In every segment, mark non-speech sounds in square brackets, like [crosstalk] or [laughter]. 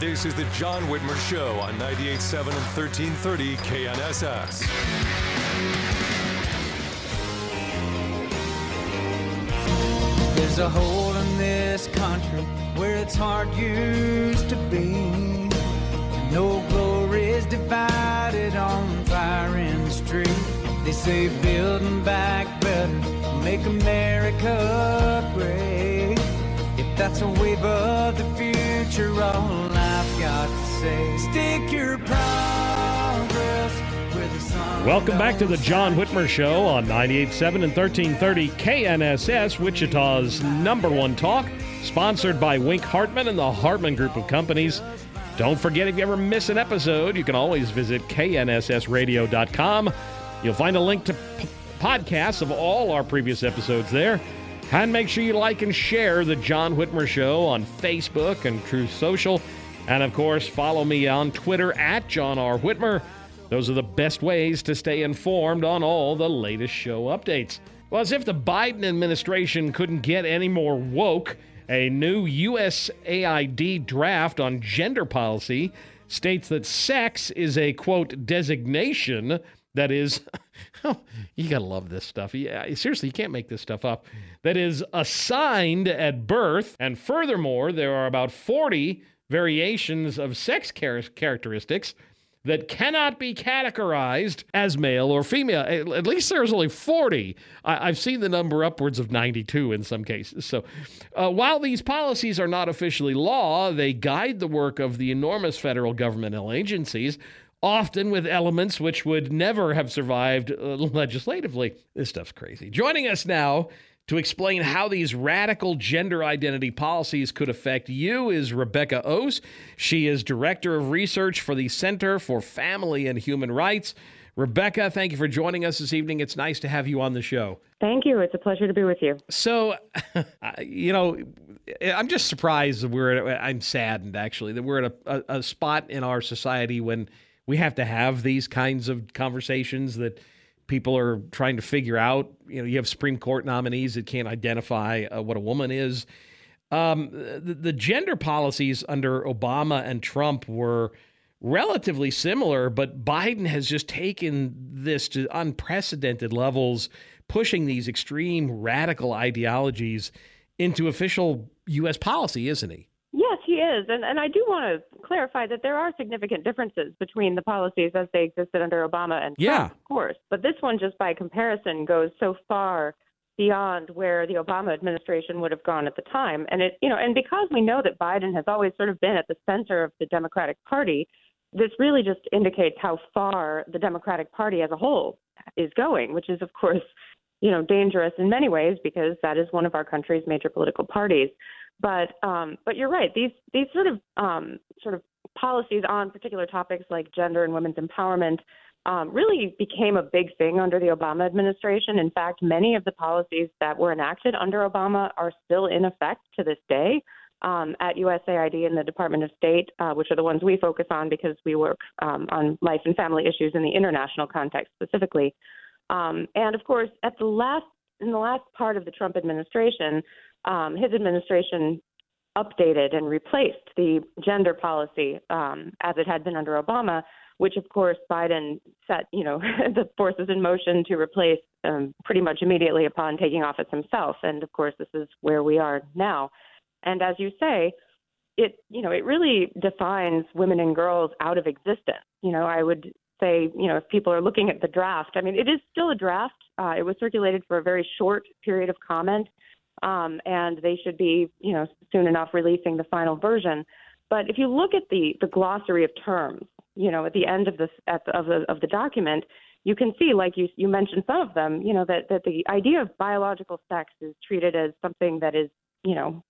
This is the John Whitmer Show on 98.7 and 1330 KNSS. There's a hole in this country where it's hard used to be. And no glory is divided on fire in the street. They say building back better, make America great. If that's a wave of the future, all I've got to say, stick your progress where the sun Welcome back to the John. Whitmer Show on 98.7 and 1330 KNSS, Wichita's number one talk, sponsored by Wink Hartman and the Hartman Group of Companies. Don't forget, if you ever miss an episode, you can always visit knssradio.com. You'll find a link to p- podcasts of all our previous episodes there. And make sure you like and share the John Whitmer Show on Facebook and Truth Social. And of course, follow me on Twitter at John R. Whitmer. Those are the best ways to stay informed on all the latest show updates. Well, as if the Biden administration couldn't get any more woke, a new USAID draft on gender policy states that sex is a quote designation that is [laughs] you gotta love this stuff yeah seriously you can't make this stuff up that is assigned at birth and furthermore there are about 40 variations of sex char- characteristics that cannot be categorized as male or female. At least there's only 40. I, I've seen the number upwards of 92 in some cases. So uh, while these policies are not officially law, they guide the work of the enormous federal governmental agencies. Often with elements which would never have survived uh, [laughs] legislatively. This stuff's crazy. Joining us now to explain how these radical gender identity policies could affect you is Rebecca Oas. She is Director of Research for the Center for Family and Human Rights. Rebecca, thank you for joining us this evening. It's nice to have you on the show. Thank you. It's a pleasure to be with you. So, [laughs] you know, I'm just surprised that we're at, I'm saddened actually that we're at a, a, a spot in our society when we have to have these kinds of conversations that people are trying to figure out. You know, you have Supreme Court nominees that can't identify uh, what a woman is. Um, the, the gender policies under Obama and Trump were relatively similar, but Biden has just taken this to unprecedented levels, pushing these extreme radical ideologies into official U.S. policy, isn't he? Is. And, and I do want to clarify that there are significant differences between the policies as they existed under Obama and Trump, Yeah. of course. But this one, just by comparison, goes so far beyond where the Obama administration would have gone at the time. And it, you know, and because we know that Biden has always sort of been at the center of the Democratic Party, this really just indicates how far the Democratic Party as a whole is going, which is, of course, you know, dangerous in many ways because that is one of our country's major political parties. But um, but you're right. These these sort of um, sort of policies on particular topics like gender and women's empowerment um, really became a big thing under the Obama administration. In fact, many of the policies that were enacted under Obama are still in effect to this day um, at USAID and the Department of State, uh, which are the ones we focus on because we work um, on life and family issues in the international context specifically. Um, and of course, at the last in the last part of the Trump administration, um, his administration updated and replaced the gender policy um, as it had been under Obama, which of course Biden set you know [laughs] the forces in motion to replace um, pretty much immediately upon taking office himself. And of course, this is where we are now. And as you say, it you know it really defines women and girls out of existence. You know, I would say you know if people are looking at the draft, I mean it is still a draft. Uh, it was circulated for a very short period of comment, um, and they should be you know soon enough releasing the final version. But if you look at the the glossary of terms, you know, at the end of this at the, of the of the document, you can see, like you you mentioned some of them, you know, that that the idea of biological sex is treated as something that is, you know,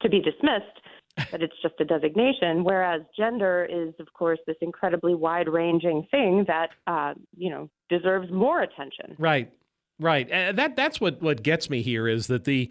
to be dismissed, [laughs] that it's just a designation. Whereas gender is, of course, this incredibly wide-ranging thing that, uh, you know, deserves more attention. Right, right. And that that's what what gets me here is that the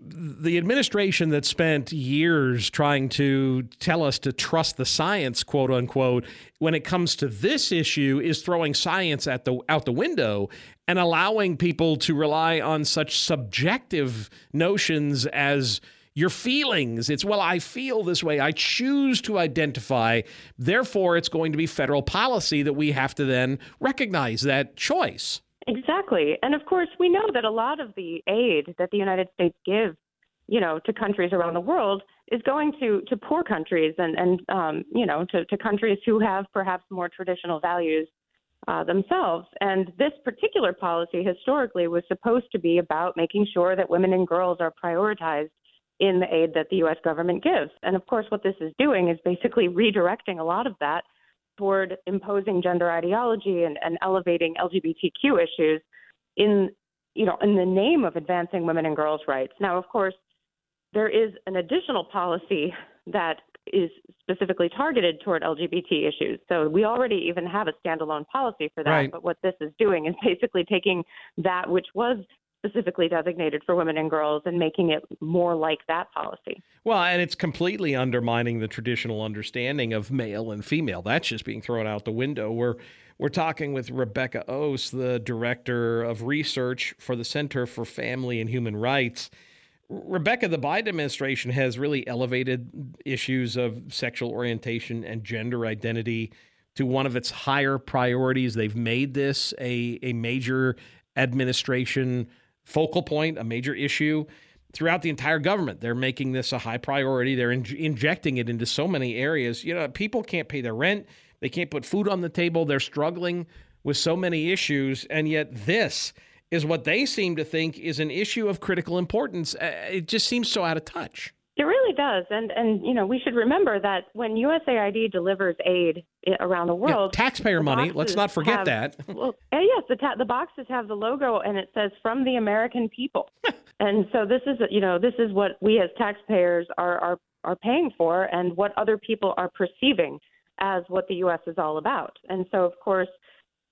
the administration that spent years trying to tell us to trust the science, quote unquote, when it comes to this issue, is throwing science at the out the window and allowing people to rely on such subjective notions as your feelings. It's, well, I feel this way. I choose to identify. Therefore, it's going to be federal policy that we have to then recognize that choice. Exactly. And of course, we know that a lot of the aid that the United States gives, you know, to countries around the world is going to, to poor countries and, and um, you know, to, to countries who have perhaps more traditional values uh, themselves. And this particular policy historically was supposed to be about making sure that women and girls are prioritized in the aid that the U.S. government gives. And of course, what this is doing is basically redirecting a lot of that toward imposing gender ideology and, and elevating LGBTQ issues in you know in the name of advancing women and girls' rights. Now, of course, there is an additional policy that is specifically targeted toward LGBT issues. So we already even have a standalone policy for that. Right. But what this is doing is basically taking that which was specifically designated for women and girls and making it more like that policy. Well, and it's completely undermining the traditional understanding of male and female. That's just being thrown out the window. We're we're talking with Rebecca Oas, the director of research for the Center for Family and Human Rights. Rebecca, the Biden administration has really elevated issues of sexual orientation and gender identity to one of its higher priorities. They've made this a, a major administration focal point, a major issue throughout the entire government. They're making this a high priority. They're in- injecting it into so many areas. You know, people can't pay their rent, they can't put food on the table. They're struggling with so many issues, and yet this is what they seem to think is an issue of critical importance. Uh, It just seems so out of touch. It really does, and and you know we should remember that when USAID delivers aid around the Yeah, world, taxpayer the money. Let's not forget have- that. [laughs] Well, yes, the ta- the boxes have the logo and it says "From the American People," [laughs] and so this is you know this is what we as taxpayers are are are paying for, and what other people are perceiving as what the U.S. is all about. And so, of course,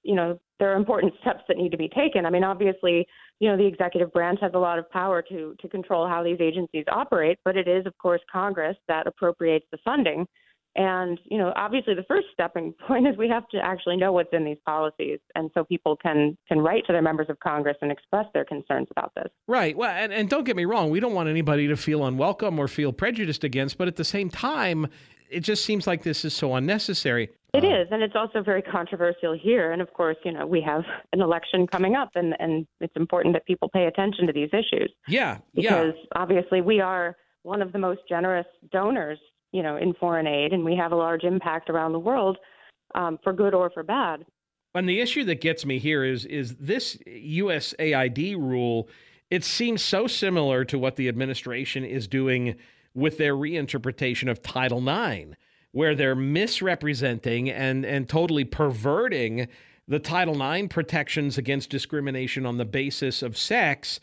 you know there are important steps that need to be taken. I mean, obviously, you know the executive branch has a lot of power to to control how these agencies operate, but it is, of course, Congress that appropriates the funding. And you know, obviously, the first stepping [laughs] point is we have to actually know what's in these policies, and so people can can write to their members of Congress and express their concerns about this. Right. Well, and, and don't get me wrong, we don't want anybody to feel unwelcome or feel prejudiced against, but at the same time, it just seems like this is so unnecessary. It is, and it's also very controversial here. And of course, you know, we have an election coming up, and and it's important that people pay attention to these issues Yeah. Yeah. because obviously we are one of the most generous donors, you know, in foreign aid, and we have a large impact around the world, um, for good or for bad. And the issue that gets me here is is this USAID rule. It seems so similar to what the administration is doing with their reinterpretation of Title IX, where they're misrepresenting and and totally perverting the Title IX protections against discrimination on the basis of sex,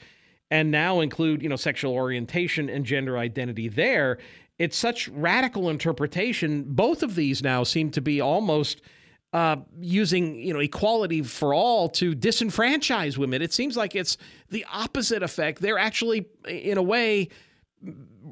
and now include you know sexual orientation and gender identity there. It's such radical interpretation. Both of these now seem to be almost uh, using you know equality for all to disenfranchise women. It seems like it's the opposite effect. They're actually, in a way,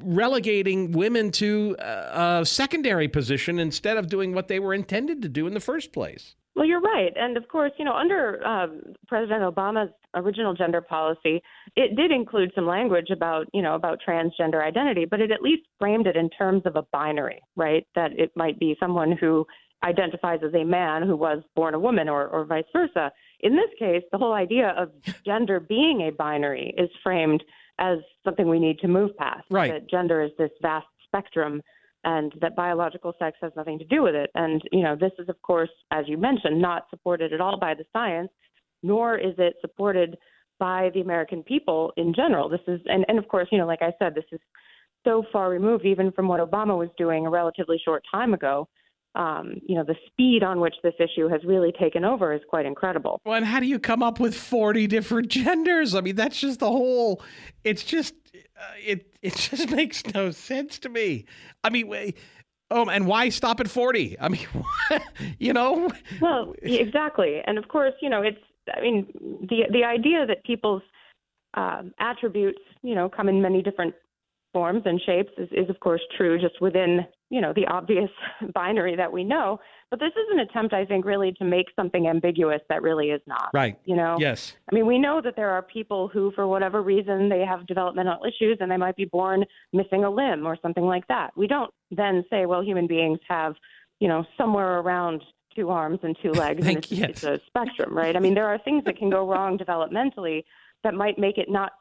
relegating women to a, secondary position instead of doing what they were intended to do in the first place. Well, you're right, and of course, you know, under um, President Obama's original gender policy, it did include some language about, you know, about transgender identity, but it at least framed it in terms of a binary, right? That it might be someone who identifies as a man who was born a woman, or, or vice versa. In this case, the whole idea of gender being a binary is framed as something we need to move past. Right. That gender is this vast spectrum and that biological sex has nothing to do with it. And, you know, this is, of course, as you mentioned, not supported at all by the science, nor is it supported by the American people in general. This is, and, and of course, you know, like I said, this is so far removed even from what Obama was doing a relatively short time ago um, you know, the speed on which this issue has really taken over is quite incredible. Well, and how do you come up with 40 different [laughs] genders? I mean, that's just the whole, it's just, uh, it, it just [laughs] makes no sense to me. I mean, Oh, and why stop at 40? I mean, [laughs] you know? Well, exactly. And of course, you know, it's, I mean, the, the idea that people's um, attributes, you know, come in many different forms and shapes is, is of course true just within you know the obvious [laughs] binary that we know. But this is an attempt i think really to make something ambiguous that really is not right. you know? Yes. I mean we know that there are people who for whatever reason they have developmental issues and they might be born missing a limb or something like that. We don't then say well human beings have you know somewhere around two arms and two [laughs] legs and it's, yes. it's a spectrum right? I mean there are things that can go wrong developmentally that might make it not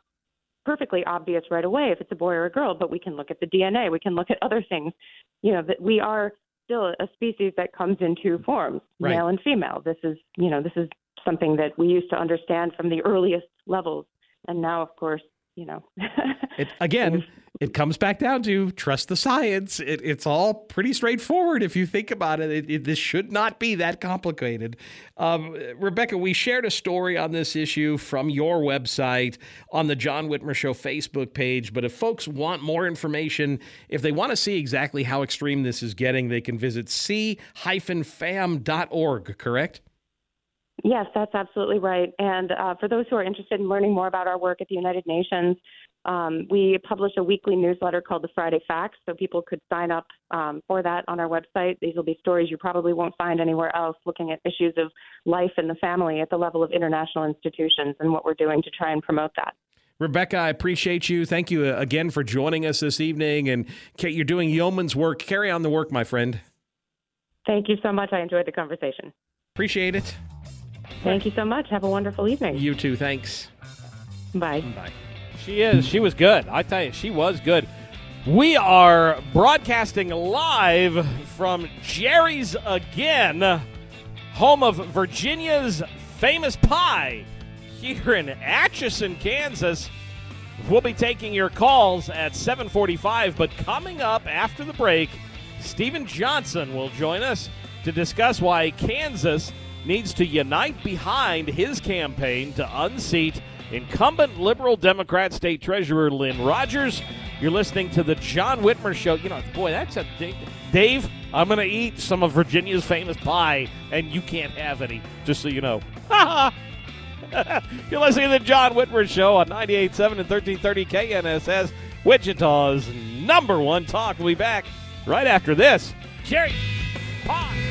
perfectly obvious right away if it's a boy or a girl, but we can look at the DNA, we can look at other things. You know, that we are still a species that comes in two forms, right. male and female. This is, you know, this is something that we used to understand from the earliest levels. And now, of course, you know. [laughs] it, again, it comes back down to trust the science. It, it's all pretty straightforward if you think about it. it, it this should not be that complicated. Um, Rebecca, we shared a story on this issue from your website on the John Whitmer Show Facebook page. But if folks want more information, if they want to see exactly how extreme this is getting, they can visit c-fam.org, correct? Yes, that's absolutely right. And uh, for those who are interested in learning more about our work at the United Nations, um, we publish a weekly newsletter called the Friday Facts, so people could sign up um, for that on our website. These will be stories you probably won't find anywhere else, looking at issues of life and the family at the level of international institutions and what we're doing to try and promote that. Rebecca, I appreciate you. Thank you uh, again for joining us this evening. And Kate, you're doing yeoman's work. Carry on the work, my friend. Thank you so much. I enjoyed the conversation. Appreciate it. Thank you so much. Have a wonderful evening. You too. Thanks. Bye. Bye. She is. She was good. I tell you, she was good. We are broadcasting live from Jerry's again, home of Virginia's famous pie here in Atchison, Kansas. We'll be taking your calls at 7:45, but coming up after the break, Steven Johnson will join us to discuss why Kansas needs to unite behind his campaign to unseat incumbent liberal Democrat state treasurer Lynn Rogers. You're listening to the John Whitmer Show. You know, boy, that's a Dave. I'm going to eat some of Virginia's famous pie, and you can't have any, just so you know. [laughs] You're listening to the John Whitmer Show on 98.7 and 1330 KNSS, Wichita's number one talk. We'll be back right after this. Jerry, pie.